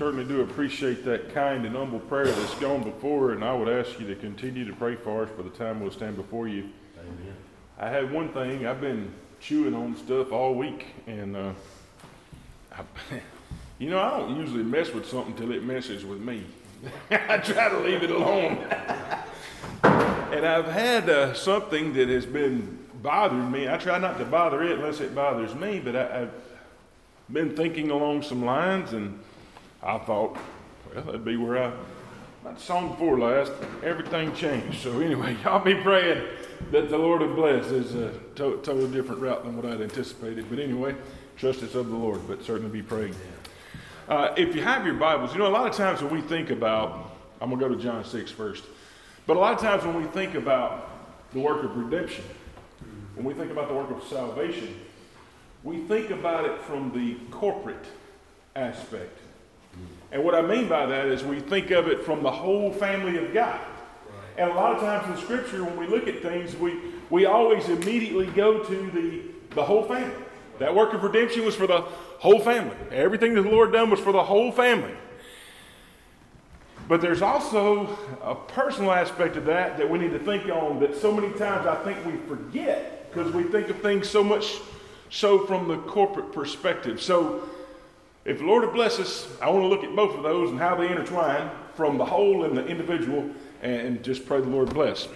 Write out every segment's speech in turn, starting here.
certainly do appreciate that kind and humble prayer that's gone before, and I would ask you to continue to pray for us for the time we'll stand before you. Amen. I had one thing, I've been chewing on stuff all week, and uh, I, you know, I don't usually mess with something until it messes with me. I try to leave it alone. and I've had uh, something that has been bothering me. I try not to bother it unless it bothers me, but I, I've been thinking along some lines, and I thought, well, that'd be where I, that song before last, everything changed. So anyway, y'all be praying that the Lord will bless. Is a to- totally different route than what I'd anticipated. But anyway, trust it's of the Lord, but certainly be praying. Uh, if you have your Bibles, you know, a lot of times when we think about, I'm going to go to John 6 first, but a lot of times when we think about the work of redemption, when we think about the work of salvation, we think about it from the corporate aspect. And what I mean by that is we think of it from the whole family of God. And a lot of times in Scripture, when we look at things, we, we always immediately go to the, the whole family. That work of redemption was for the whole family. Everything that the Lord done was for the whole family. But there's also a personal aspect of that that we need to think on that so many times I think we forget because we think of things so much so from the corporate perspective. So if the Lord will bless us, I want to look at both of those and how they intertwine from the whole and the individual and just pray the Lord bless.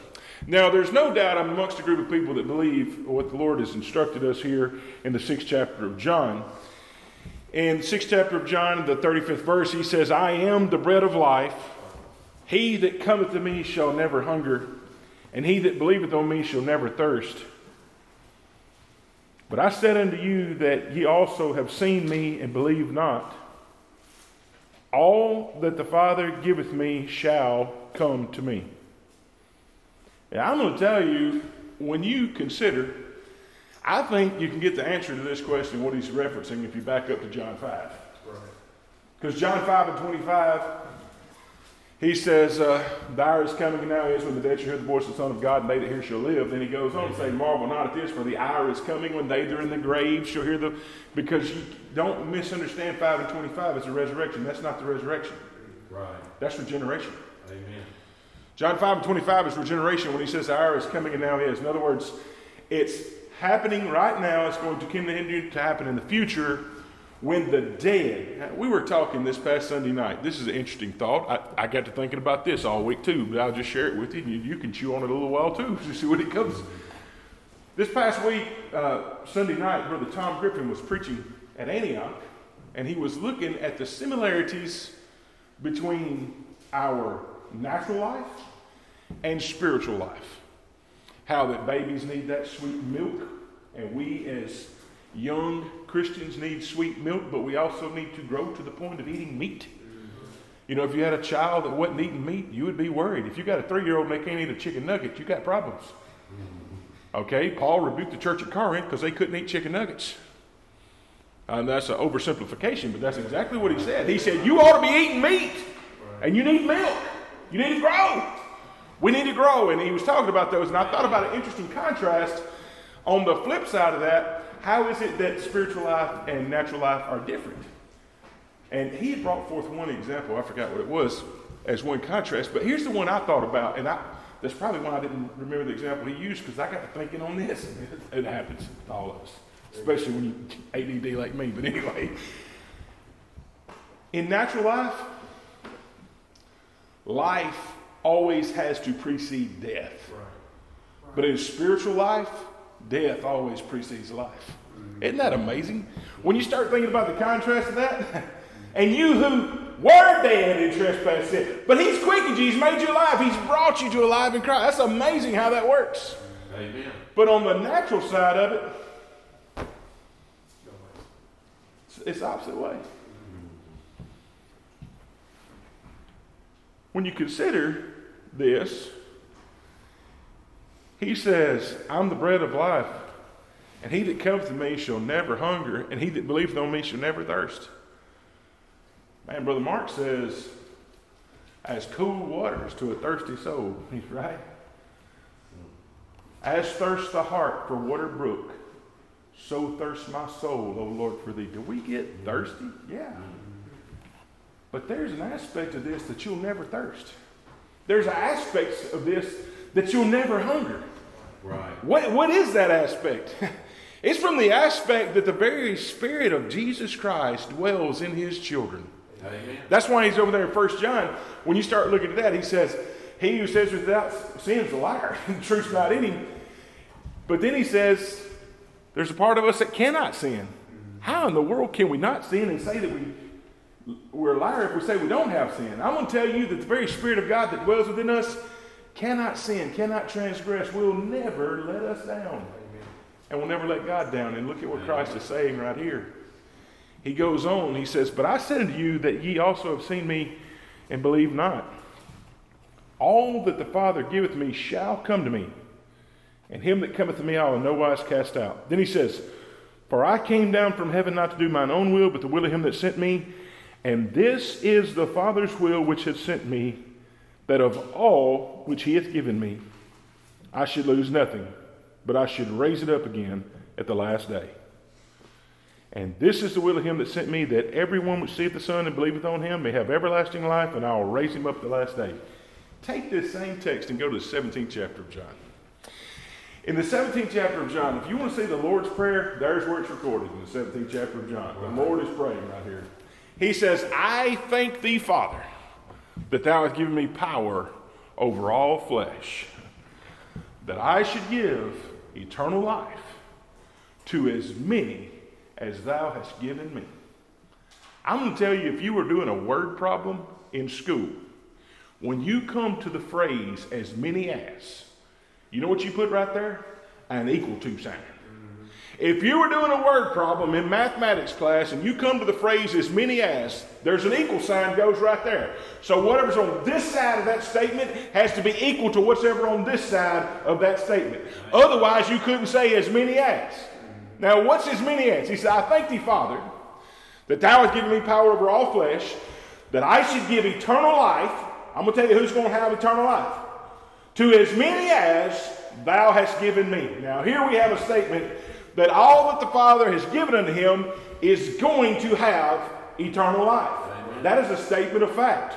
Now, there's no doubt I'm amongst a group of people that believe what the Lord has instructed us here in the sixth chapter of John. In the sixth chapter of John, the 35th verse, he says, I am the bread of life. He that cometh to me shall never hunger, and he that believeth on me shall never thirst. But I said unto you that ye also have seen me and believe not. All that the Father giveth me shall come to me. And I'm going to tell you, when you consider, I think you can get the answer to this question, what he's referencing, if you back up to John 5. Because John 5 and 25, he says, uh, The hour is coming and now is when the dead shall hear the voice of the Son of God, and they that hear shall live. Then he goes on to say, Marvel not at this, for the hour is coming when they that are in the grave shall hear the. Because you don't misunderstand 5 and 25 as a resurrection. That's not the resurrection, Right. that's regeneration. Amen. John 5 and 25 is regeneration when he says the hour is coming and now is. In other words, it's happening right now. It's going to continue to happen in the future when the dead. We were talking this past Sunday night. This is an interesting thought. I, I got to thinking about this all week too, but I'll just share it with you. You, you can chew on it a little while too to see what it comes. This past week, uh, Sunday night, Brother Tom Griffin was preaching at Antioch, and he was looking at the similarities between our natural life and spiritual life. How that babies need that sweet milk, and we as young Christians need sweet milk, but we also need to grow to the point of eating meat. You know, if you had a child that wasn't eating meat, you would be worried. If you got a three year old and they can't eat a chicken nugget, you got problems. Okay, Paul rebuked the church at Corinth because they couldn't eat chicken nuggets. Uh, and that's an oversimplification, but that's exactly what he said. He said, You ought to be eating meat, and you need milk. You need to grow. We need to grow. And he was talking about those, and I thought about an interesting contrast. On the flip side of that, how is it that spiritual life and natural life are different? And he had brought forth one example, I forgot what it was, as one contrast, but here's the one I thought about, and I, that's probably why I didn't remember the example he used, because I got to thinking on this. It happens to all of us, especially when you ADD like me, but anyway. In natural life, life always has to precede death. But in spiritual life, death always precedes life. Isn't that amazing? When you start thinking about the contrast of that, and you who were dead in trespass sin, but He's quickened you, He's made you alive, He's brought you to alive in Christ. That's amazing how that works. Amen. But on the natural side of it, it's, it's the opposite way. When you consider this, he says, I'm the bread of life, and he that comes to me shall never hunger, and he that believeth on me shall never thirst. Man, Brother Mark says, as cool waters to a thirsty soul. He's right. As thirsts the heart for water brook, so thirsts my soul, O Lord, for thee. Do we get thirsty? Yeah. But there's an aspect of this that you'll never thirst. There's aspects of this that you'll never hunger. Right. What, what is that aspect? It's from the aspect that the very Spirit of Jesus Christ dwells in His children. Amen. That's why he's over there in 1 John. When you start looking at that, he says, He who says without sin is a liar. and the truth's not in him. But then he says, There's a part of us that cannot sin. How in the world can we not sin and say that we, we're a liar if we say we don't have sin? I'm going to tell you that the very Spirit of God that dwells within us cannot sin, cannot transgress, will never let us down. And will never let God down. And look at what Christ is saying right here. He goes on, he says, But I said unto you that ye also have seen me and believe not. All that the Father giveth me shall come to me, and him that cometh to me I will no wise cast out. Then he says, For I came down from heaven not to do mine own will, but the will of him that sent me. And this is the Father's will which hath sent me, that of all which he hath given me, I should lose nothing, but I should raise it up again at the last day. And this is the will of him that sent me, that everyone which seeth the Son and believeth on him may have everlasting life, and I will raise him up at the last day. Take this same text and go to the 17th chapter of John. In the 17th chapter of John, if you want to see the Lord's Prayer, there's where it's recorded in the 17th chapter of John. The Lord is praying right here. He says, I thank thee, Father, that thou hast given me power over all flesh, that I should give eternal life to as many as thou hast given me. I'm going to tell you if you were doing a word problem in school, when you come to the phrase as many as, you know what you put right there? An equal to sign. If you were doing a word problem in mathematics class and you come to the phrase as many as, there's an equal sign goes right there. So whatever's on this side of that statement has to be equal to whatever on this side of that statement. Otherwise, you couldn't say as many as. Now, what's as many as? He said, I thank thee, Father, that thou hast given me power over all flesh, that I should give eternal life. I'm going to tell you who's going to have eternal life. To as many as thou hast given me. Now, here we have a statement that all that the Father has given unto him is going to have eternal life. Amen. That is a statement of fact.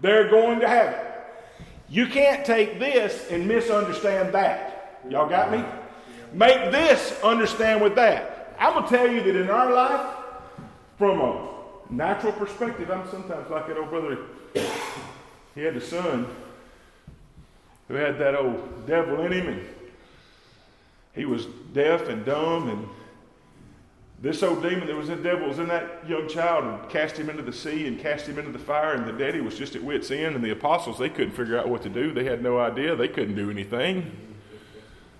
They're going to have it. You can't take this and misunderstand that. Y'all got me? Make this understand with that. I'm going to tell you that in our life, from a natural perspective, I'm sometimes like that old brother. He had a son who had that old devil in him, and he was deaf and dumb, and this old demon that was in the devil was in that young child and cast him into the sea and cast him into the fire, and the daddy was just at wit's end, and the apostles, they couldn't figure out what to do. They had no idea. They couldn't do anything.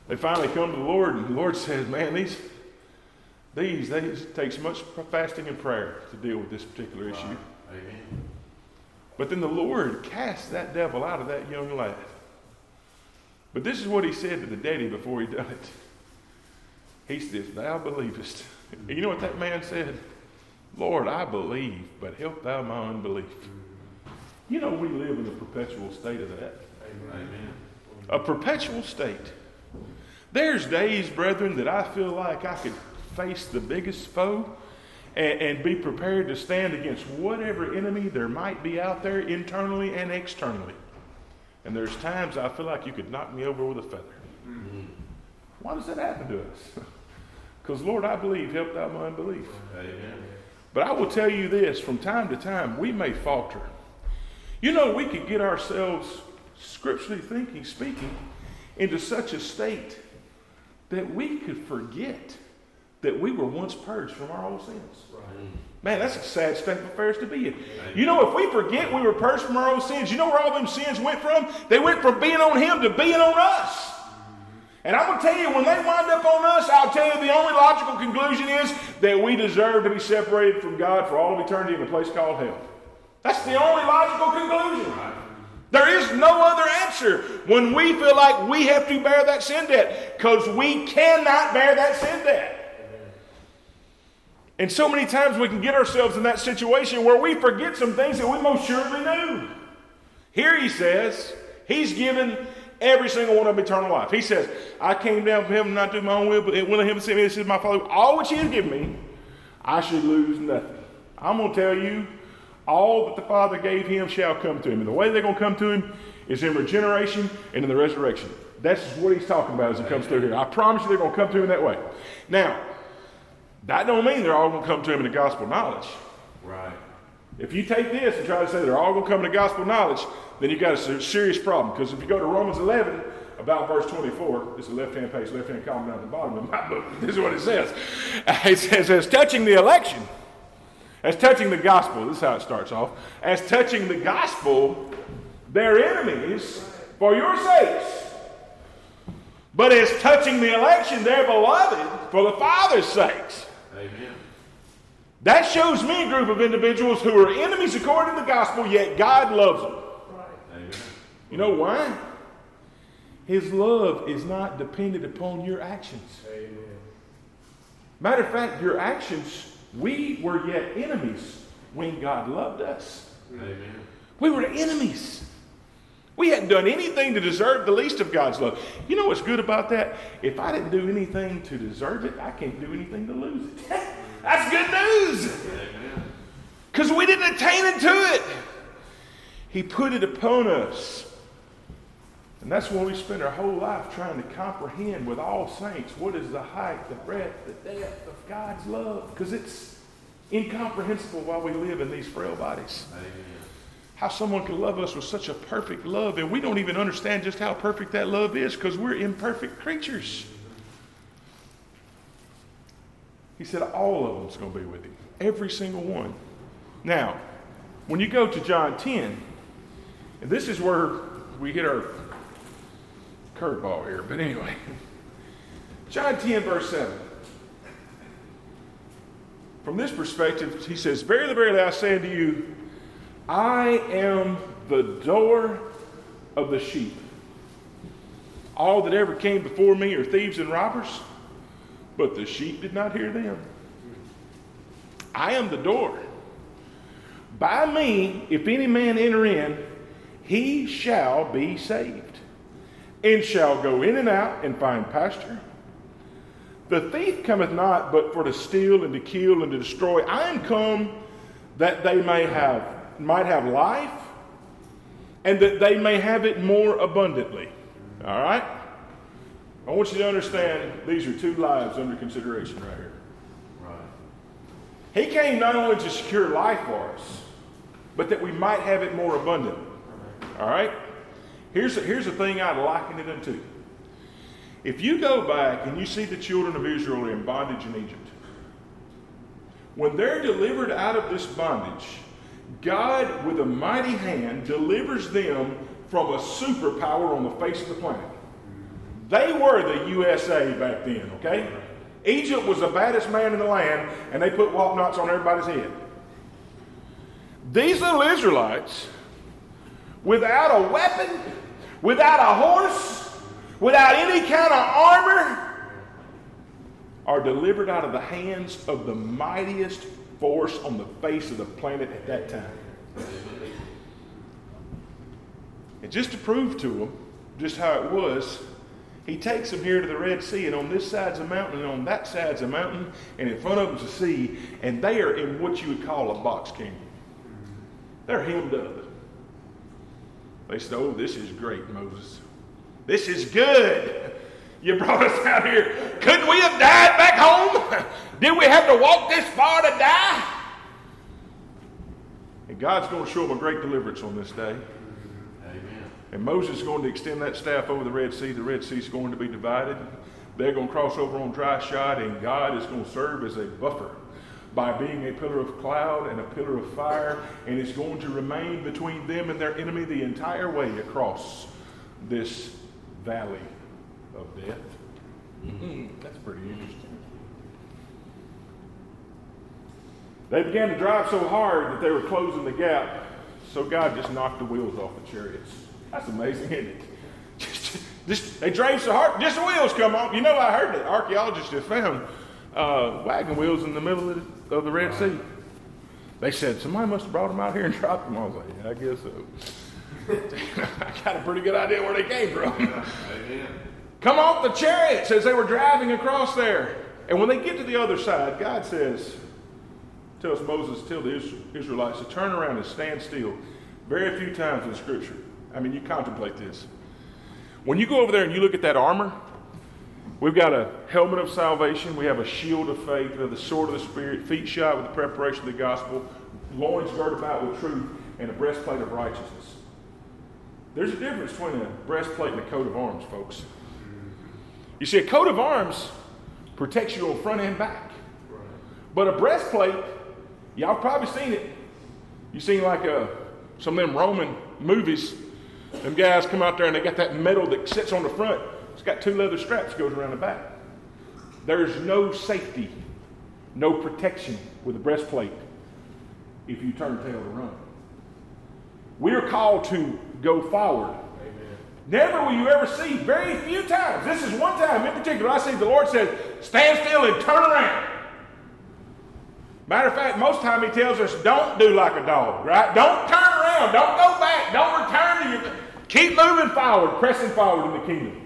They finally come to the Lord, and the Lord says, Man, these, these, they takes much fasting and prayer to deal with this particular issue. Amen. But then the Lord cast that devil out of that young lad. But this is what he said to the daddy before he done it. He said, If thou believest. And you know what that man said? Lord, I believe, but help thou my unbelief. You know, we live in a perpetual state of that. Amen. A perpetual state. There's days, brethren, that I feel like I could face the biggest foe and, and, be prepared to stand against whatever enemy there might be out there internally and externally. And there's times I feel like you could knock me over with a feather. Mm-hmm. Why does that happen to us? Because, Lord, I believe, help thou my unbelief. Amen. But I will tell you this from time to time, we may falter. You know, we could get ourselves, scripturally thinking, speaking, into such a state that we could forget that we were once purged from our old sins. Right. Man, that's a sad state of affairs to be in. You know, if we forget we were purged from our old sins, you know where all them sins went from? They went from being on Him to being on us. And I'm going to tell you, when they wind up on us, I'll tell you the only logical conclusion is that we deserve to be separated from God for all of eternity in a place called hell. That's the only logical conclusion. There is no other answer when we feel like we have to bear that sin debt because we cannot bear that sin debt. And so many times we can get ourselves in that situation where we forget some things that we most surely knew. Here he says, He's given every single one of eternal life. He says, I came down from heaven not to do my own will, but will of him sent me. This is my Father. All which he has given me, I should lose nothing. I'm going to tell you, All that the Father gave him shall come to him. And the way they're going to come to him is in regeneration and in the resurrection. That's what he's talking about as he comes through here. I promise you they're going to come to him that way. Now, that don't mean they're all going to come to him in the gospel knowledge. Right. If you take this and try to say they're all going to come to gospel knowledge, then you've got a serious problem. Because if you go to Romans 11, about verse 24, this is the left hand page, left hand column down at the bottom of my book. This is what it says. It says, as touching the election, as touching the gospel, this is how it starts off. As touching the gospel, they're enemies for your sakes. But as touching the election, they're beloved for the Father's sakes. Amen. That shows me a group of individuals who are enemies according to the gospel, yet God loves them. Amen. You know why? His love is not dependent upon your actions. Amen. Matter of fact, your actions, we were yet enemies when God loved us. Amen. We were enemies. We hadn't done anything to deserve the least of God's love. You know what's good about that? If I didn't do anything to deserve it, I can't do anything to lose it. That's good news. Because we didn't attain into it. He put it upon us. And that's when we spend our whole life trying to comprehend with all saints what is the height, the breadth, the depth of God's love. Because it's incomprehensible while we live in these frail bodies. Amen. How someone can love us with such a perfect love, and we don't even understand just how perfect that love is because we're imperfect creatures. He said all of them's going to be with him, every single one. Now, when you go to John 10, and this is where we hit our curveball here, but anyway. John 10, verse 7. From this perspective, he says, Verily, verily, I say unto you, I am the door of the sheep. All that ever came before me are thieves and robbers, but the sheep did not hear them. I am the door. By me, if any man enter in, he shall be saved, and shall go in and out and find pasture. The thief cometh not but for to steal and to kill and to destroy. I am come that they may have might have life and that they may have it more abundantly. All right? I want you to understand these are two lives under consideration right here. Right. He came not only to secure life for us, but that we might have it more abundantly. All right? Here's, here's the thing I'd liken it unto. If you go back and you see the children of Israel in bondage in Egypt, when they're delivered out of this bondage, God, with a mighty hand, delivers them from a superpower on the face of the planet. They were the USA back then, okay? Egypt was the baddest man in the land, and they put walk knots on everybody's head. These little Israelites, without a weapon, without a horse, without any kind of armor, are delivered out of the hands of the mightiest force on the face of the planet at that time. And just to prove to them just how it was, he takes them here to the Red Sea, and on this side's a mountain, and on that side's a mountain, and in front of them's a sea, and they are in what you would call a box canyon. They're hemmed up. They said, Oh, this is great, Moses. This is good. You brought us out here. Couldn't we have died back home? Did we have to walk this far to die? And God's going to show them a great deliverance on this day. Amen. And Moses is going to extend that staff over the Red Sea. The Red Sea is going to be divided. They're going to cross over on dry shod, and God is going to serve as a buffer by being a pillar of cloud and a pillar of fire, and it's going to remain between them and their enemy the entire way across this valley of death. Mm-hmm. That's pretty interesting. They began to drive so hard that they were closing the gap, so God just knocked the wheels off the chariots. That's amazing, isn't it? Just, just, they drove so hard, just the wheels come off. You know, I heard that archaeologists have found uh, wagon wheels in the middle of the, of the Red Sea. They said somebody must have brought them out here and dropped them. I was like, yeah, I guess so. I got a pretty good idea where they came from. Amen. Come off the chariots as they were driving across there. And when they get to the other side, God says, tells Moses, tell the Israelites to turn around and stand still. Very few times in Scripture. I mean, you contemplate this. When you go over there and you look at that armor, we've got a helmet of salvation, we have a shield of faith, we have the sword of the Spirit, feet shod with the preparation of the gospel, loins girded about with truth, and a breastplate of righteousness. There's a difference between a breastplate and a coat of arms, folks. You see, a coat of arms protects you on front and back. But a breastplate, y'all probably seen it. You've seen like uh, some of them Roman movies. Them guys come out there and they got that metal that sits on the front. It's got two leather straps goes around the back. There's no safety, no protection with a breastplate if you turn tail to run. We are called to go forward. Amen. Never will you ever see, very few times. This is one time in particular, I see the Lord said, stand still and turn around. Matter of fact, most time he tells us, don't do like a dog, right? Don't turn around, don't go back, don't return to your. Keep moving forward, pressing forward in the kingdom.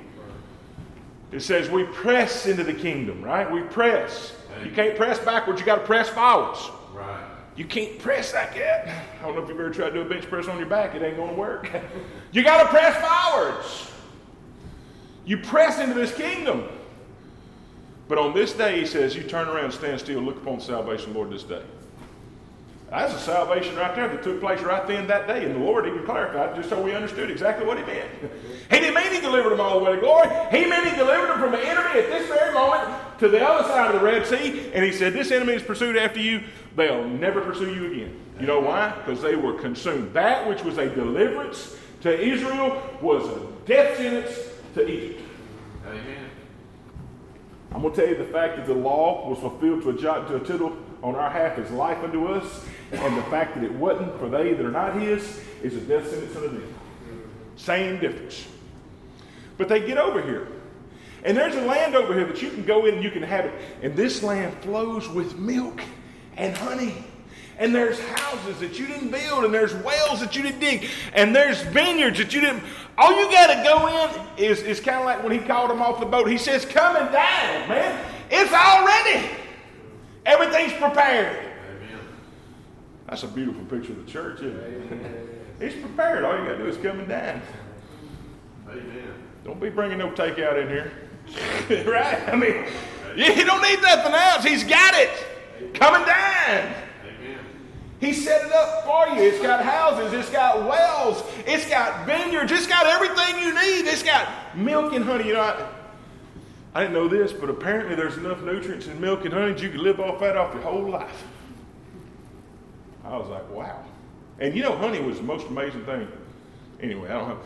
It says we press into the kingdom, right? We press. You can't press backwards, you got to press forwards. Right. You can't press like that. I don't know if you've ever tried to do a bench press on your back, it ain't going to work. you got to press forwards. You press into this kingdom. But on this day, he says, you turn around, stand still, look upon salvation, Lord, this day. That's a salvation right there that took place right then that day. And the Lord even clarified just so we understood exactly what he meant. he didn't mean he delivered them all the way to glory. He meant he delivered them from the enemy at this very moment to the other side of the Red Sea. And he said, This enemy is pursued after you. They'll never pursue you again. You know why? Because they were consumed. That which was a deliverance to Israel was a death sentence to Egypt. Amen. I'm going to tell you the fact that the law was fulfilled to a jot to a tittle on our half is life unto us, and the fact that it wasn't for they that are not his is a death sentence unto them. Same difference. But they get over here. And there's a land over here that you can go in and you can have it. And this land flows with milk and honey. And there's houses that you didn't build, and there's wells that you didn't dig, and there's vineyards that you didn't. All you got to go in is, is kind of like when he called them off the boat. He says, Come and dine, man. It's all ready. Everything's prepared. Amen. That's a beautiful picture of the church, isn't it? it's prepared. All you got to do is come and dine. Amen. Don't be bringing no takeout in here. right? I mean, you don't need nothing else. He's got it. Come and dine. He set it up for you. It's got houses, it's got wells, it's got vineyards, it's got everything you need. It's got milk and honey. You know, I, I didn't know this, but apparently there's enough nutrients in milk and honey that you could live off that off your whole life. I was like, wow. And you know, honey was the most amazing thing. Anyway, I don't know.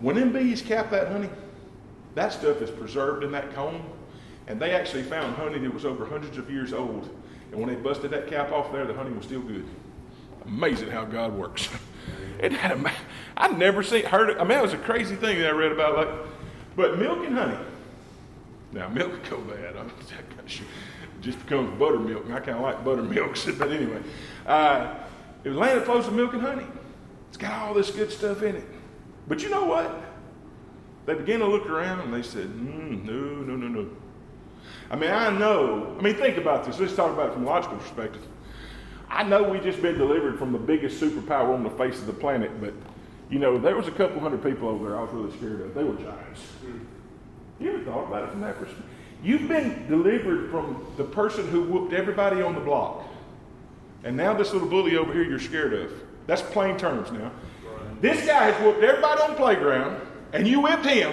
When them bees cap that honey, that stuff is preserved in that comb. And they actually found honey that was over hundreds of years old. And when they busted that cap off there, the honey was still good. Amazing how God works. it had a, I'd never seen, heard it. I mean, it was a crazy thing that I read about. Like, but milk and honey. Now, milk go bad. I'm, just becomes buttermilk, and I kind of like buttermilk. But anyway, uh, it was land that flows with milk and honey. It's got all this good stuff in it. But you know what? They began to look around and they said, mm, no, no, no, no. I mean, I know. I mean, think about this. Let's talk about it from a logical perspective. I know we just been delivered from the biggest superpower on the face of the planet, but you know, there was a couple hundred people over there I was really scared of. They were giants. Hmm. You ever thought about it from that perspective? You've been delivered from the person who whooped everybody on the block. And now this little bully over here you're scared of. That's plain terms now. Right. This guy has whooped everybody on the playground, and you whipped him.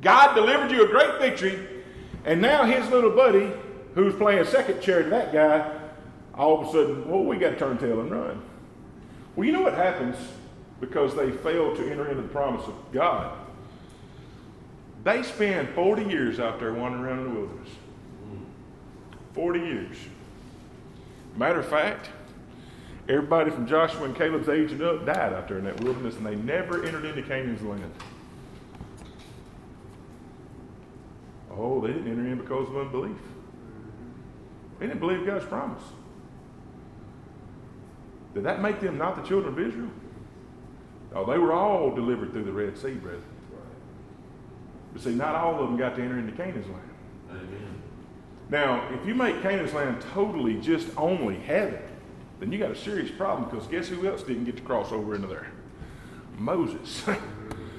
God delivered you a great victory, and now his little buddy, who's playing second chair to that guy, all of a sudden, well, we got to turn tail and run. Well, you know what happens because they failed to enter into the promise of God? They spend 40 years out there wandering around in the wilderness. 40 years. Matter of fact, everybody from Joshua and Caleb's age and up died out there in that wilderness, and they never entered into Canaan's land. Oh, they didn't enter in because of unbelief. They didn't believe God's promise. Did that make them not the children of Israel? Oh, they were all delivered through the Red Sea, brother. But see, not all of them got to enter into Canaan's land. Amen. Now, if you make Canaan's land totally just only heaven, then you got a serious problem because guess who else didn't get to cross over into there? Moses.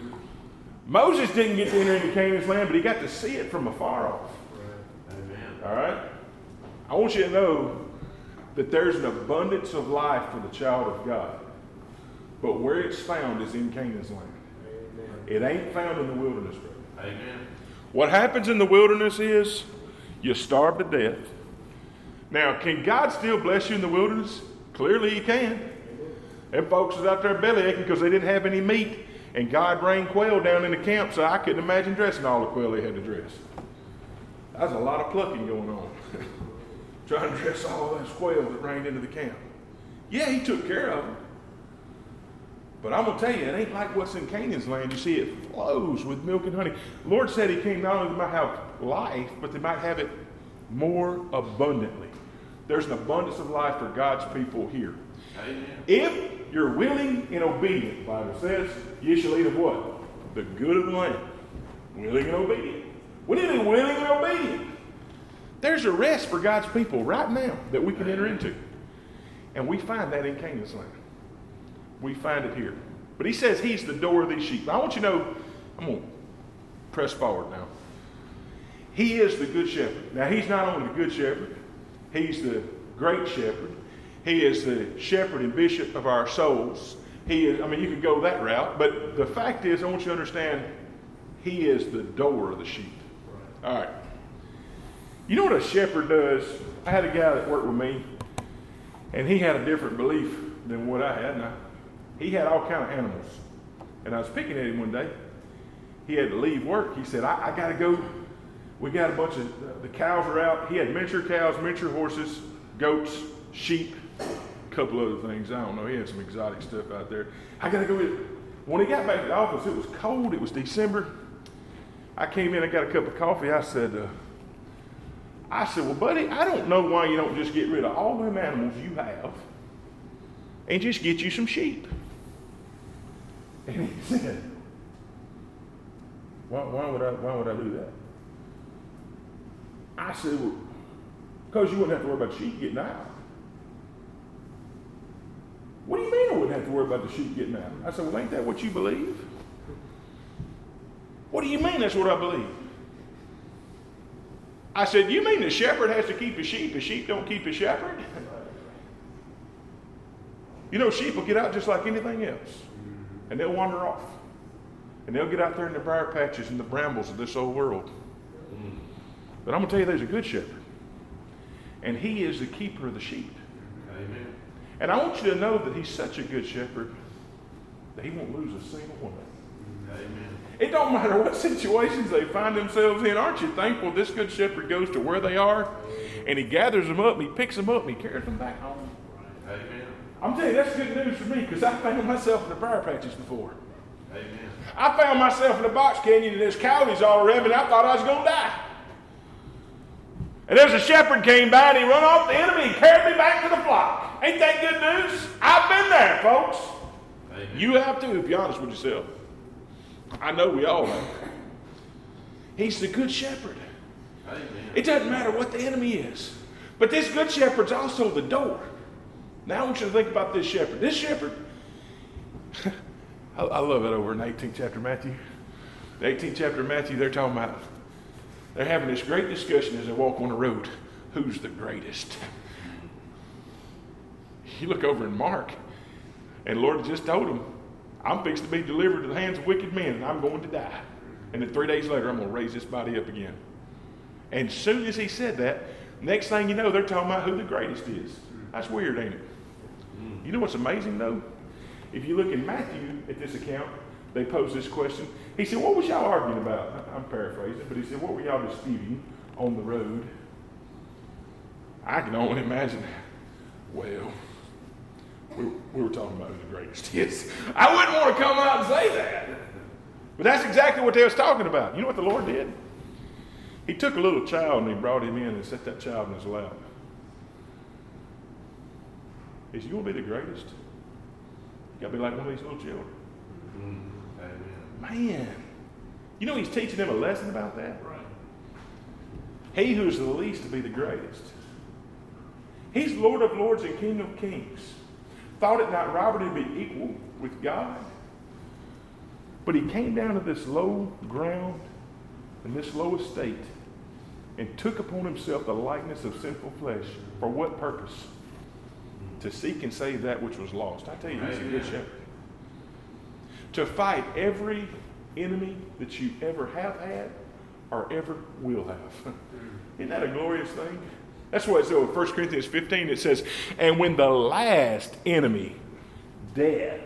Moses didn't get to enter into Canaan's land, but he got to see it from afar off. Amen. All right? I want you to know that there's an abundance of life for the child of God. But where it's found is in Canaan's land. It ain't found in the wilderness, brother. Amen. What happens in the wilderness is you starve to death. Now, can God still bless you in the wilderness? Clearly, He can. Them folks was out there belly aching because they didn't have any meat, and God rained quail down in the camp, so I couldn't imagine dressing all the quail they had to dress. That's a lot of plucking going on. Trying to dress all those quail that rained into the camp. Yeah, He took care of them. But I'm going to tell you, it ain't like what's in Canaan's land. You see, it flows with milk and honey. The Lord said He came not only to have life, but they might have it more abundantly. There's an abundance of life for God's people here. Amen. If you're willing and obedient, the Bible says, you shall eat of what? The good of the land. Willing and obedient. We need to be willing and obedient. There's a rest for God's people right now that we can enter into. And we find that in Canaan's land. We find it here. But he says he's the door of these sheep. I want you to know, I'm going to press forward now. He is the good shepherd. Now, he's not only the good shepherd, he's the great shepherd. He is the shepherd and bishop of our souls. He is, I mean, you could go that route, but the fact is, I want you to understand, he is the door of the sheep. All right. You know what a shepherd does? I had a guy that worked with me, and he had a different belief than what I had. He had all kind of animals, and I was picking at him one day. He had to leave work. He said, "I, I got to go. We got a bunch of the cows are out. He had miniature cows, miniature horses, goats, sheep, a couple other things. I don't know. He had some exotic stuff out there. I got to go. When he got back to the office, it was cold. It was December. I came in. I got a cup of coffee. I said." Uh, I said, Well, buddy, I don't know why you don't just get rid of all them animals you have and just get you some sheep. And he said, Why, why, would, I, why would I do that? I said, Well, because you wouldn't have to worry about sheep getting out. What do you mean I wouldn't have to worry about the sheep getting out? I said, Well, ain't that what you believe? What do you mean that's what I believe? I said, You mean the shepherd has to keep his sheep? The sheep don't keep his shepherd? You know, sheep will get out just like anything else, and they'll wander off. And they'll get out there in the briar patches and the brambles of this old world. But I'm going to tell you, there's a good shepherd, and he is the keeper of the sheep. Amen. And I want you to know that he's such a good shepherd that he won't lose a single one. Amen. It don't matter what situations they find themselves in. Aren't you thankful this good shepherd goes to where they are and he gathers them up and he picks them up and he carries them back home? Amen. I'm telling you, that's good news for me because I found myself in the briar patches before. Amen. I found myself in a box canyon and there's coyotes all around me and I thought I was going to die. And there's a shepherd came by and he run off the enemy and carried me back to the flock. Ain't that good news? I've been there, folks. Amen. You have too, if you're honest with yourself. I know we all have. He's the good shepherd. Amen. It doesn't matter what the enemy is. But this good shepherd's also the door. Now I want you to think about this shepherd. This shepherd, I, I love it over in 18th chapter of Matthew. The 18th chapter of Matthew, they're talking about, they're having this great discussion as they walk on the road. Who's the greatest? You look over in Mark, and the Lord just told him, I'm fixed to be delivered to the hands of wicked men, and I'm going to die. And then three days later, I'm going to raise this body up again. And soon as he said that, next thing you know, they're talking about who the greatest is. That's weird, ain't it? Hmm. You know what's amazing, though? If you look in Matthew at this account, they pose this question. He said, What was y'all arguing about? I'm paraphrasing, but he said, What were y'all disputing on the road? I can only imagine. Well, we, we were talking about who the greatest is. I wouldn't want to come out and say that. But that's exactly what they was talking about. You know what the Lord did? He took a little child and he brought him in and set that child in his lap. He said, You want to be the greatest? You got to be like one of these little children. Mm-hmm. Amen. Man, you know he's teaching them a lesson about that? Right. He who is the least to be the greatest. He's Lord of lords and King of kings. Thought it not robbery to be equal with God. But he came down to this low ground and this low estate and took upon himself the likeness of sinful flesh. For what purpose? To seek and save that which was lost. I tell you, he's a good shepherd. To fight every enemy that you ever have had or ever will have. Isn't that a glorious thing? That's what it says in 1 Corinthians 15. It says, And when the last enemy, death,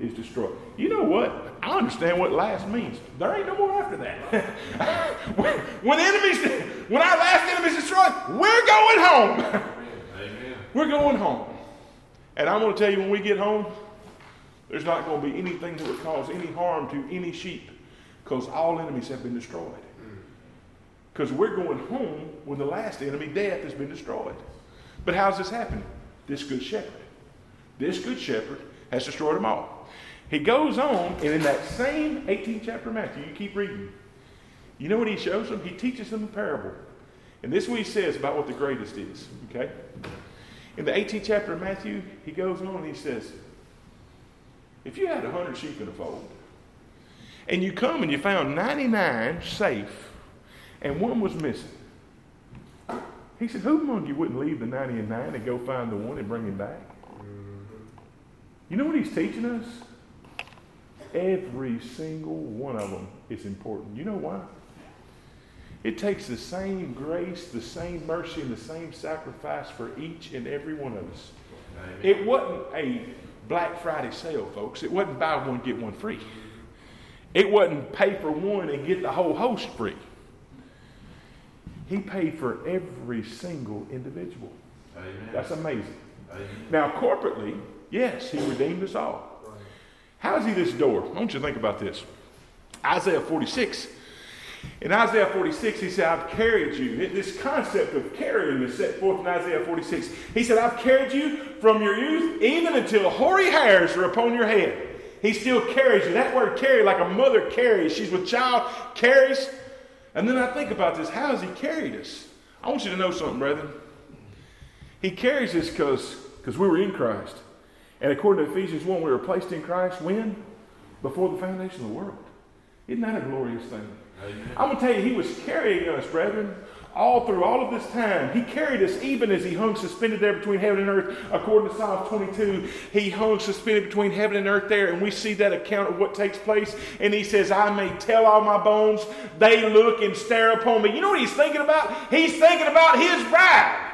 is destroyed. You know what? I understand what last means. There ain't no more after that. when, when enemies, when our last enemy is destroyed, we're going home. Amen. we're going home. And I'm going to tell you, when we get home, there's not going to be anything that would cause any harm to any sheep because all enemies have been destroyed. Because we're going home when the last enemy, death, has been destroyed. But how's this happening? This good shepherd. This good shepherd has destroyed them all. He goes on, and in that same 18th chapter of Matthew, you keep reading. You know what he shows them? He teaches them a parable. And this is what he says about what the greatest is. Okay? In the 18th chapter of Matthew, he goes on and he says, If you had 100 sheep in a fold, and you come and you found 99 safe, and one was missing, he said, Who among you wouldn't leave the 99 and go find the one and bring him back? You know what he's teaching us? Every single one of them is important. You know why? It takes the same grace, the same mercy, and the same sacrifice for each and every one of us. Amen. It wasn't a Black Friday sale, folks. It wasn't buy one, get one free. It wasn't pay for one and get the whole host free. He paid for every single individual. Amen. That's amazing. Amen. Now, corporately, yes, he redeemed us all. How is he this door? I want you to think about this. Isaiah 46. In Isaiah 46, he said, I've carried you. This concept of carrying is set forth in Isaiah 46. He said, I've carried you from your youth even until hoary hairs are upon your head. He still carries you. That word carry, like a mother carries. She's with child, carries. And then I think about this. How has he carried us? I want you to know something, brethren. He carries us because we were in Christ. And according to Ephesians 1, we were placed in Christ when? Before the foundation of the world. Isn't that a glorious thing? Amen. I'm going to tell you, he was carrying us, brethren, all through all of this time. He carried us even as he hung suspended there between heaven and earth. According to Psalm 22, he hung suspended between heaven and earth there, and we see that account of what takes place. And he says, I may tell all my bones, they look and stare upon me. You know what he's thinking about? He's thinking about his bride.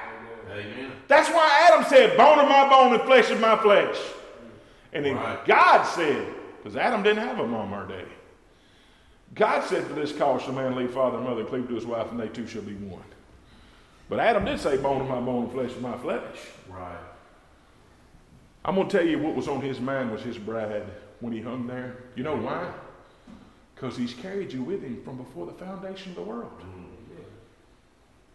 Amen. That's why Adam said, Bone of my bone and flesh of my flesh. And then Right. God said, because Adam didn't have a mom or daddy. God said, For this cause shall man leave father and mother cleave to his wife, and they two shall be one. But Adam did say, Bone of my bone and flesh of my flesh. Right. I'm going to tell you what was on his mind was his bride when he hung there. You know why? Because he's carried you with him from before the foundation of the world. Mm,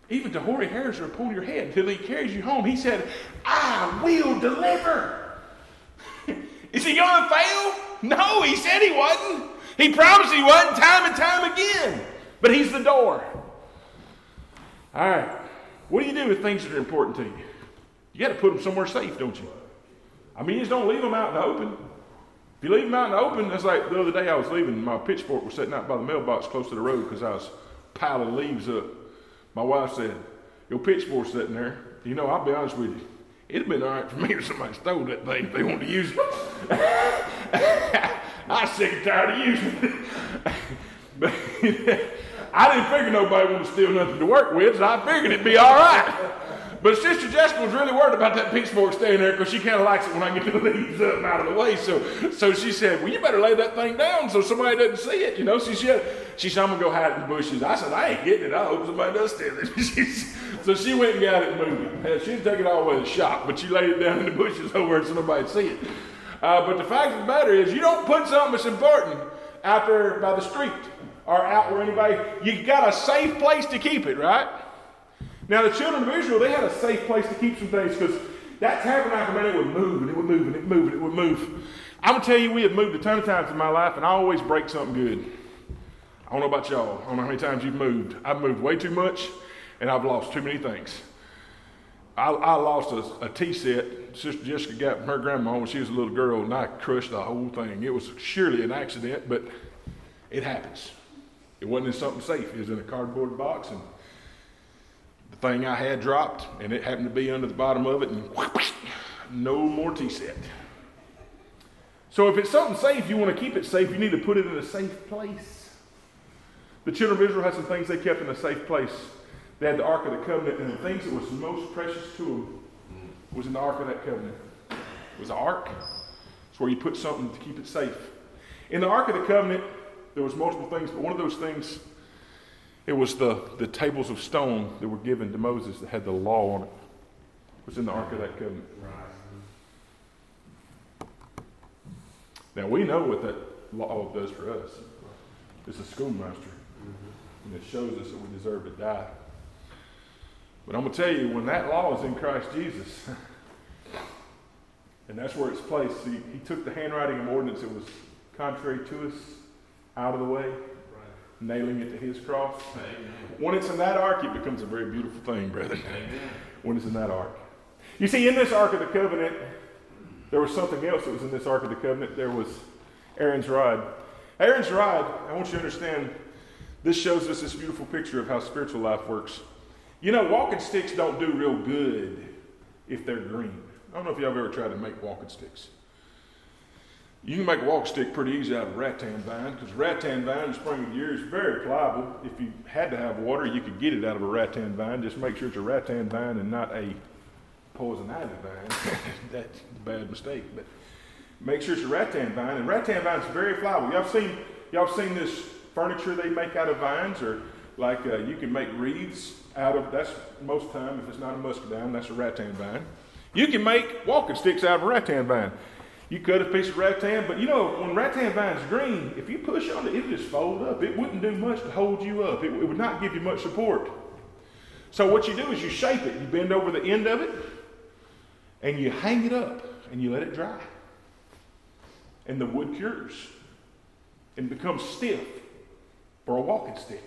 Even the hoary hairs are upon your head till he carries you home. He said, I will deliver. Is he going to fail? No, he said he wasn't. He promised he wasn't time and time again. But he's the door. All right. What do you do with things that are important to you? You got to put them somewhere safe, don't you? I mean, you just don't leave them out in the open. If you leave them out in the open, that's like the other day I was leaving. My pitchfork was sitting out by the mailbox close to the road because I was piling leaves up. My wife said, Your pitchfork's sitting there. You know, I'll be honest with you. It'd been all right for me if somebody stole that thing if they wanted to use it. I sick and tired of using it. but I didn't figure nobody to steal nothing to work with, so I figured it'd be all right. But Sister Jessica was really worried about that pitchfork staying there because she kind of likes it when I get the leaves up and out of the way. So, so she said, "Well, you better lay that thing down so somebody doesn't see it." You know, she said, "She said I'm gonna go hide it in the bushes." I said, "I ain't getting it. I hope somebody does steal it." So she went and got it and moved it. She didn't take it all the way to the shop, but she laid it down in the bushes over so nobody'd see it. Uh, but the fact of the matter is, you don't put something that's important out there by the street or out where anybody. You got a safe place to keep it, right? Now, the children of Israel, they had a safe place to keep some things because that tabernacle, man, it would move and it would move and it would move and it would move. I'm going to tell you, we have moved a ton of times in my life and I always break something good. I don't know about y'all. I don't know how many times you've moved. I've moved way too much and I've lost too many things. I, I lost a, a tea set Sister Jessica got from her grandma when she was a little girl, and I crushed the whole thing. It was surely an accident, but it happens. It wasn't in something safe. It was in a cardboard box, and the thing I had dropped, and it happened to be under the bottom of it, and whoosh, no more tea set. So if it's something safe, you want to keep it safe, you need to put it in a safe place. The children of Israel had some things they kept in a safe place. They had the Ark of the Covenant, and the things that was most precious to them was in the Ark of that Covenant. It was an ark. It's where you put something to keep it safe. In the Ark of the Covenant, there was multiple things, but one of those things, it was the, the tables of stone that were given to Moses that had the law on it. It was in the Ark of that Covenant. Now we know what that law does for us. It's a schoolmaster. And it shows us that we deserve to die. But I'm going to tell you, when that law is in Christ Jesus, and that's where it's placed, he, he took the handwriting of ordinance that was contrary to us out of the way. Nailing it to his cross. Amen. When it's in that ark, it becomes a very beautiful thing, brethren. Amen. When it's in that ark. You see, in this Ark of the Covenant, there was something else that was in this Ark of the Covenant. There was Aaron's rod. Aaron's rod, I want you to understand, this shows us this beautiful picture of how spiritual life works. You know, walking sticks don't do real good if they're green. I don't know if y'all have ever tried to make walking sticks. You can make a walking stick pretty easy out of rattan vine because rattan vine in the spring of the year is very pliable. If you had to have water, you could get it out of a rattan vine. Just make sure it's a rattan vine and not a poison ivy vine. That's a bad mistake. But make sure it's a rattan vine. And rattan vine is very pliable. Y'all seen y'all seen this furniture they make out of vines, or like uh, you can make wreaths out of that's most time if it's not a muscadine, that's a rattan vine. You can make walking sticks out of a rattan vine. You cut a piece of rattan, but you know, when rattan vine's green, if you push on it, it'll just fold up. It wouldn't do much to hold you up. It, it would not give you much support. So what you do is you shape it. You bend over the end of it, and you hang it up, and you let it dry. And the wood cures and becomes stiff for a walking stick.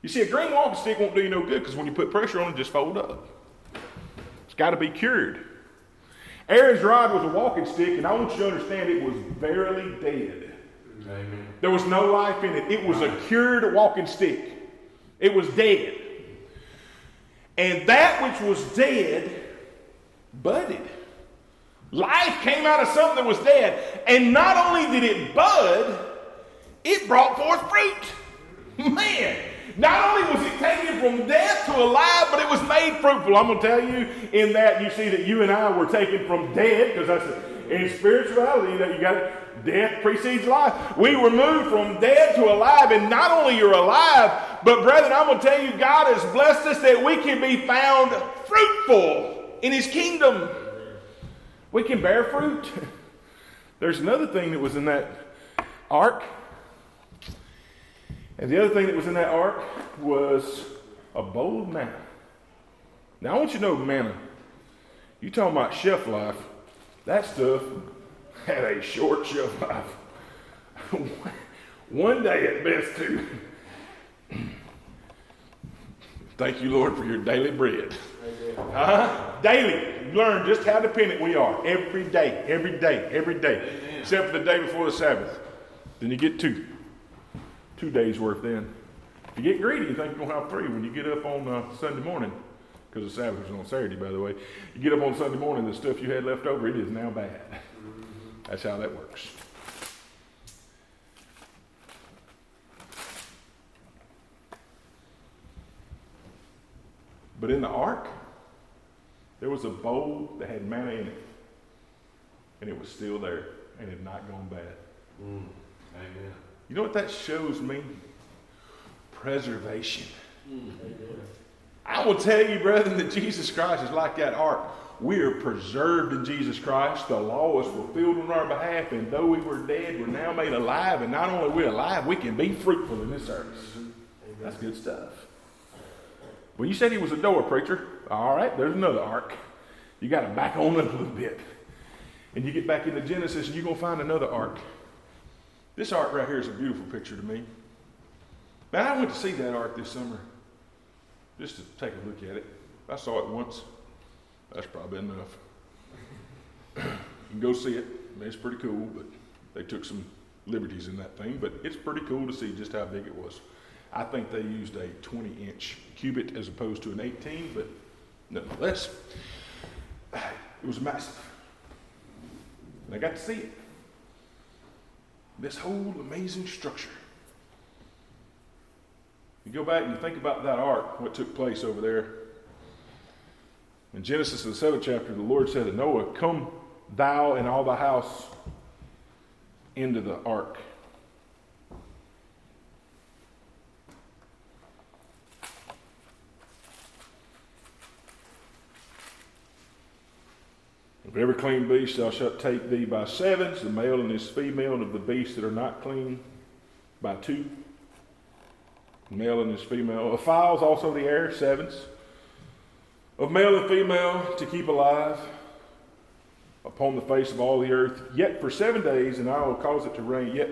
You see, a green walking stick won't do you no good because when you put pressure on it, it just fold up. It's got to be cured. Aaron's rod was a walking stick, and I want you to understand it was verily dead. Amen. There was no life in it. It was a cured walking stick. It was dead. And that which was dead budded. Life came out of something that was dead. And not only did it bud, it brought forth fruit. Man, not only was it taken from death to alive, but it was made fruitful. I'm going to tell you in that you see that you and I were taken from dead, because that's a, in spirituality that you got death precedes life. We were moved from dead to alive, and not only you're alive, but brethren, I'm going to tell you, God has blessed us that we can be found fruitful in His kingdom. We can bear fruit. There's another thing that was in that ark. And the other thing that was in that ark was a bowl of manna. Now, I want you to know manna. You talking about shelf life, that stuff had a short shelf life. One day at best, too. Thank you, Lord, for your daily bread. Uh-huh. Daily. Learn just how dependent we are. Every day, every day, every day. Amen. Except for the day before the Sabbath. Then you get two two days worth then. If you get greedy, you think you're going to have three when you get up on uh, Sunday morning, because the Sabbath is on Saturday, by the way. You get up on Sunday morning, the stuff you had left over, it is now bad. That's how that works. But in the ark, there was a bowl that had manna in it, and it was still there, and it had not gone bad. Mm. Amen. You know what that shows me? Preservation. I will tell you, brethren, that Jesus Christ is like that ark. We are preserved in Jesus Christ. The law is fulfilled on our behalf, and though we were dead, we're now made alive. And not only are we alive, we can be fruitful in this earth. That's good stuff. Well, you said he was a door preacher. All right, there's another ark. You got to back on up a little bit. And you get back into Genesis, and you're going to find another ark. This ark right here is a beautiful picture to me. Man, I went to see that ark this summer. just to take a look at it. I saw it once. That's probably enough. you can go see it. I mean, it's pretty cool, but they took some liberties in that thing. But it's pretty cool to see just how big it was. I think they used a 20 inch cubit as opposed to an 18, but nonetheless, it was massive. And I got to see it. This whole amazing structure. You go back and you think about that ark, what took place over there. In Genesis, the seventh chapter, the Lord said to Noah, Come thou and all the house into the ark. Every clean beast thou shalt take thee by sevens, the male and his female, and of the beasts that are not clean by two, male and his female. Of fowls also the air, sevens. Of male and female to keep alive upon the face of all the earth, yet for seven days, and I will cause it to rain, yet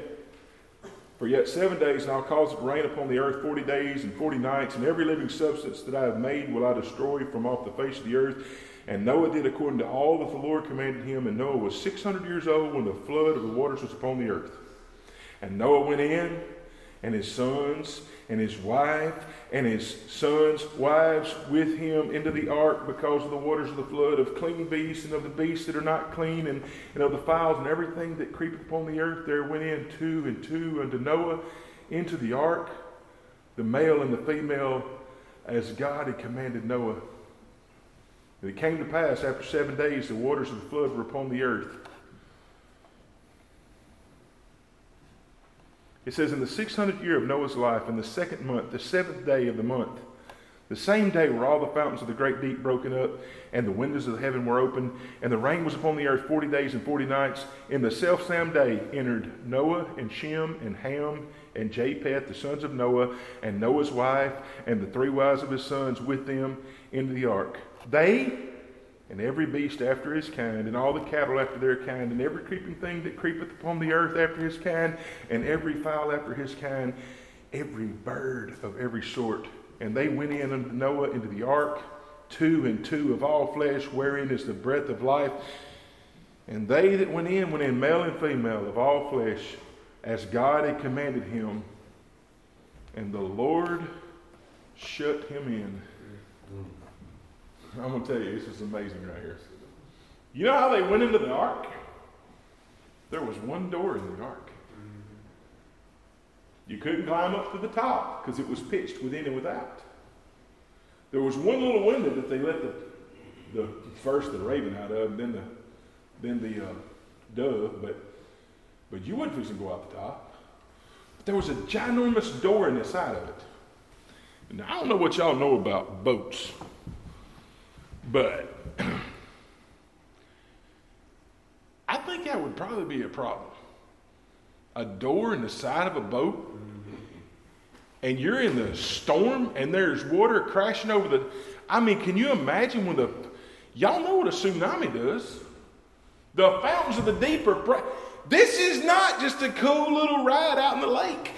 for yet seven days, and I'll cause it to rain upon the earth forty days and forty nights, and every living substance that I have made will I destroy from off the face of the earth. And Noah did according to all that the Lord commanded him. And Noah was 600 years old when the flood of the waters was upon the earth. And Noah went in, and his sons, and his wife, and his sons' wives with him into the ark because of the waters of the flood, of clean beasts, and of the beasts that are not clean, and, and of the fowls, and everything that creepeth upon the earth. There went in two and two unto Noah into the ark, the male and the female, as God had commanded Noah. And it came to pass after seven days, the waters of the flood were upon the earth. It says, In the 600th year of Noah's life, in the second month, the seventh day of the month, the same day were all the fountains of the great deep broken up, and the windows of the heaven were opened, and the rain was upon the earth forty days and forty nights. In the selfsame day entered Noah and Shem and Ham and Japheth, the sons of Noah, and Noah's wife, and the three wives of his sons with them into the ark. They and every beast after his kind, and all the cattle after their kind, and every creeping thing that creepeth upon the earth after his kind, and every fowl after his kind, every bird of every sort. And they went in unto Noah into the ark, two and two of all flesh, wherein is the breath of life. And they that went in went in male and female of all flesh, as God had commanded him. And the Lord shut him in. I'm going to tell you, this is amazing right here. You know how they went into the ark? There was one door in the ark. You couldn't climb up to the top because it was pitched within and without. There was one little window that they let the, the first the raven out of, and then the then the uh, dove, but but you wouldn't fix to go out the top. But there was a ginormous door in the side of it. Now I don't know what y'all know about boats, but I think that would probably be a problem. A door in the side of a boat, and you're in the storm, and there's water crashing over the. I mean, can you imagine when the. Y'all know what a tsunami does. The fountains of the deep are. This is not just a cool little ride out in the lake.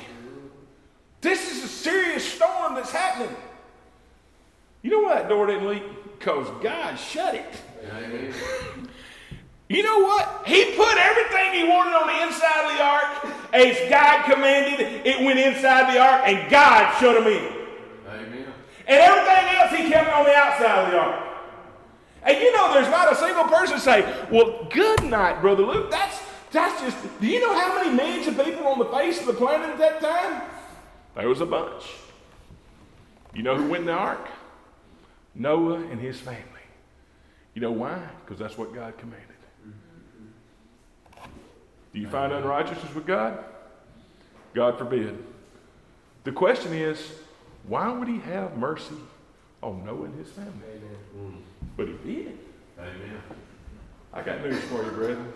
This is a serious storm that's happening. You know why that door didn't leak? Because God shut it. Amen. You know what? He put everything he wanted on the inside of the ark as God commanded. It went inside the ark and God shut him in. Amen. And everything else he kept on the outside of the ark. And you know, there's not a single person say, "Well, good night, brother Luke." That's that's just. Do you know how many millions of people on the face of the planet at that time? There was a bunch. You know who went in the ark? Noah and his family. You know why? Because that's what God commanded. Do you find unrighteousness with God? God forbid. The question is, why would he have mercy on Noah and his family? But he did. Amen. I got news for you, brethren.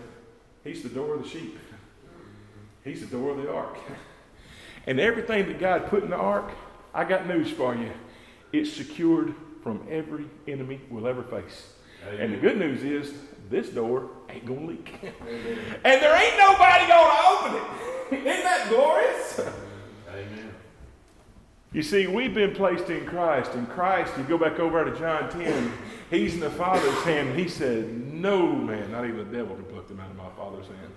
He's the door of the sheep. He's the door of the ark. And everything that God put in the ark, I got news for you. It's secured from every enemy we'll ever face. And the good news is this door ain't gonna leak. and there ain't nobody gonna open it. Isn't that glorious? Amen. You see, we've been placed in Christ. In Christ, you go back over to John 10, he's in the Father's hand. He said, No man, not even the devil, can pluck them out of my Father's hand.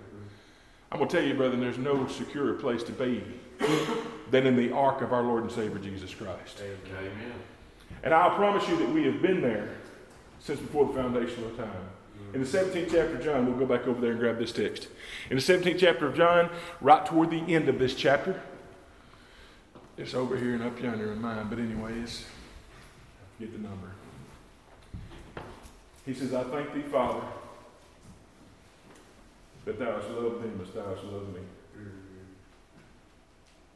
I'm going to tell you, brother, there's no securer place to be than in the ark of our Lord and Savior Jesus Christ. Amen. And I'll promise you that we have been there since before the foundation of time. In the 17th chapter of John, we'll go back over there and grab this text. In the 17th chapter of John, right toward the end of this chapter, it's over here and up yonder in mine, but anyways, I forget the number. He says, I thank thee, Father, that thou hast loved them as thou hast loved me.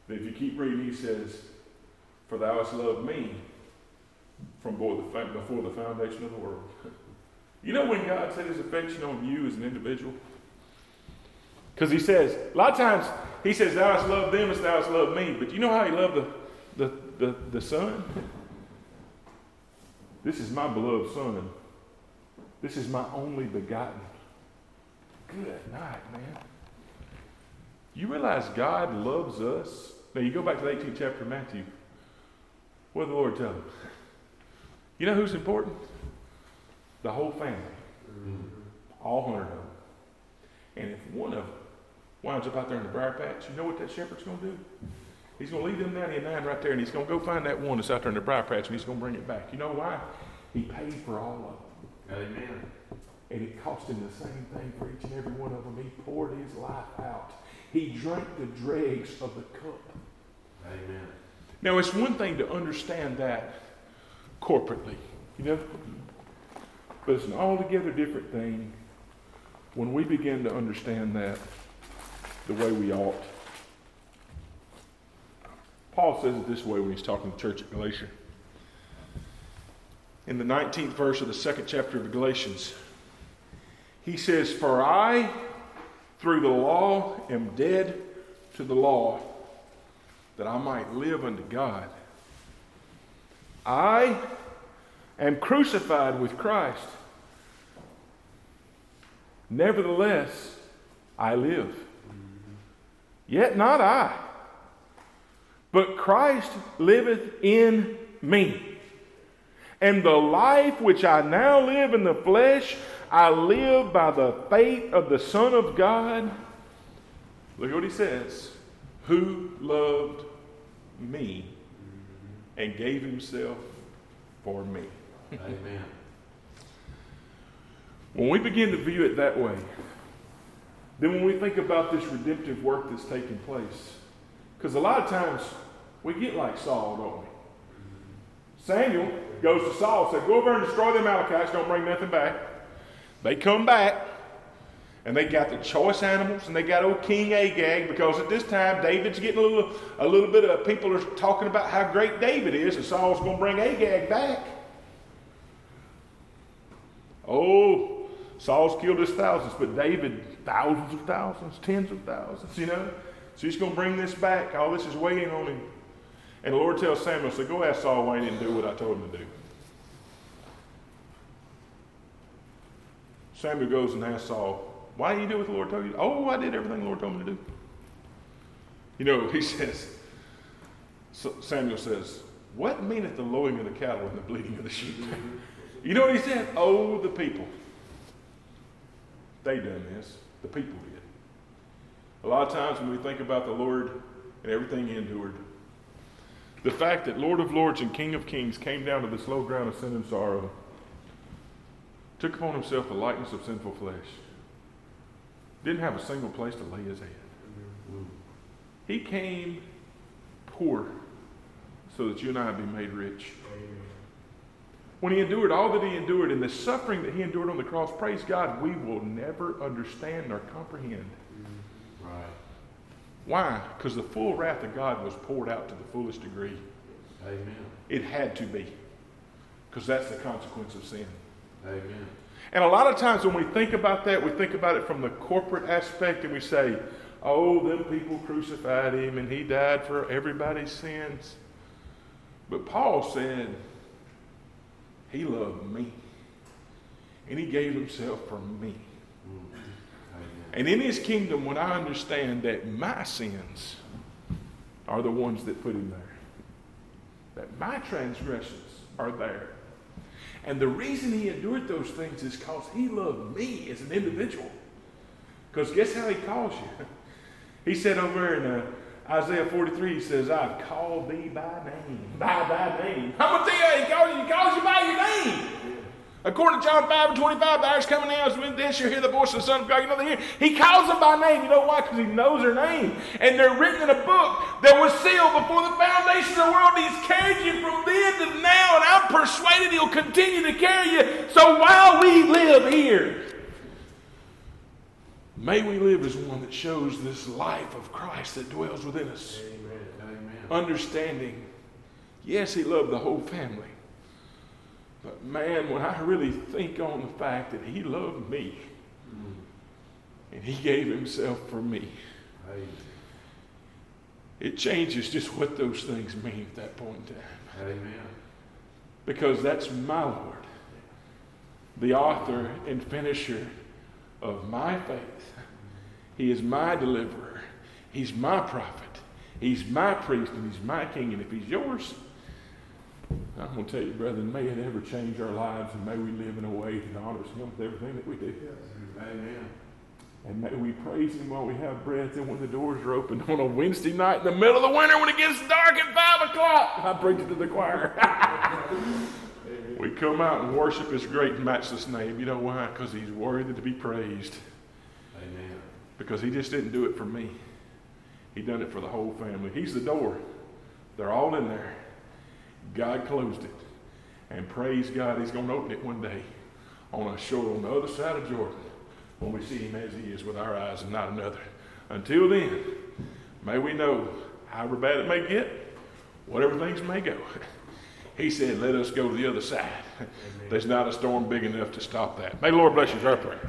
But if you keep reading, he says, For thou hast loved me from before the foundation of the world. You know when God set his affection on you as an individual? Because he says, a lot of times, he says, Thou hast loved them as thou hast loved me. But you know how he loved the, the, the, the Son? This is my beloved Son. This is my only begotten. Good night, man. You realize God loves us? Now you go back to the 18th chapter of Matthew. What did the Lord tell him? You know who's important? The whole family. All hundred of them. And if one of them winds up out there in the briar patch, you know what that shepherd's going to do? He's going to leave them 99 right there, and he's going to go find that one that's out there in the briar patch, and he's going to bring it back. You know why? He paid for all of them. Amen. And it cost him the same thing for each and every one of them. He poured his life out. He drank the dregs of the cup. Amen. Now, it's one thing to understand that corporately, you know, but it's an altogether different thing when we begin to understand that the way we ought. Paul says it this way when he's talking to the church at Galatia. In the 19th verse of the second chapter of Galatians, he says, For I, through the law, am dead to the law, that I might live unto God. I am crucified with Christ. Nevertheless, I live. Yet not I, but Christ liveth in me. And the life which I now live in the flesh, I live by the faith of the Son of God. Look what he says who loved me and gave himself for me. Amen. When we begin to view it that way, then when we think about this redemptive work that's taking place, because a lot of times we get like Saul, don't we? Samuel goes to Saul and said, Go over and destroy the Amalekites, don't bring nothing back. They come back, and they got the choice animals, and they got old King Agag, because at this time David's getting a little, a little bit of people are talking about how great David is, and Saul's going to bring Agag back. Oh, Saul's killed his thousands, but David, thousands of thousands, tens of thousands, you know? So he's going to bring this back. All this is waiting on him. And the Lord tells Samuel, so go ask Saul why he didn't do what I told him to do. Samuel goes and asks Saul, why didn't you do what the Lord told you? Oh, I did everything the Lord told me to do. You know, he says, Samuel says, what meaneth the lowing of the cattle and the bleating of the sheep? you know what he said? Oh, the people. They done this. The people did. A lot of times when we think about the Lord and everything he endured, the fact that Lord of Lords and King of Kings came down to this low ground of sin and sorrow, took upon himself the likeness of sinful flesh, didn't have a single place to lay his head. He came poor so that you and I be made rich. When he endured all that he endured and the suffering that he endured on the cross, praise God, we will never understand or comprehend. Right. Why? Because the full wrath of God was poured out to the fullest degree. Amen. It had to be. Because that's the consequence of sin. Amen. And a lot of times when we think about that, we think about it from the corporate aspect and we say, oh, them people crucified him and he died for everybody's sins. But Paul said, he loved me. And he gave himself for me. Mm. And in his kingdom, when I understand that my sins are the ones that put him there, that my transgressions are there. And the reason he endured those things is because he loved me as an individual. Because guess how he calls you? He said over in uh, Isaiah 43, he says, I've called thee by name. By thy name. I'm tell you, he calls you, he calls you by your name. According to John 5 and 25, the hour's coming now, when this shall hear the voice of the Son of God. You know, they hear. He calls them by name. You know why? Because he knows their name. And they're written in a book that was sealed before the foundation of the world. He's carried you from then to now, and I'm persuaded he'll continue to carry you. So while we live here, may we live as one that shows this life of Christ that dwells within us. Amen. Amen. Understanding, yes, he loved the whole family. But man, when I really think on the fact that he loved me Mm. and he gave himself for me, Amen. it changes just what those things mean at that point in time. Amen. Because that's my Lord, the author and finisher of my faith. He is my deliverer. He's my prophet. He's my priest and he's my king. And if he's yours, I'm going to tell you, brethren, may it ever change our lives and may we live in a way that honors him with everything that we do. Amen. And may we praise him while we have breath and when the doors are open on a Wednesday night in the middle of the winter when it gets dark at 5 o'clock. I preach it to the choir. we come out and worship his great and matchless name. You know why? Because he's worthy to be praised. Amen. Because he just didn't do it for me. He done it for the whole family. He's the door. They're all in there. God closed it. And praise God, he's going to open it one day on a shore on the other side of Jordan when we see him as he is with our eyes and not another. Until then, may we know, however bad it may get, whatever things may go, he said, let us go to the other side. There's not a storm big enough to stop that. May the Lord bless you, our prayer.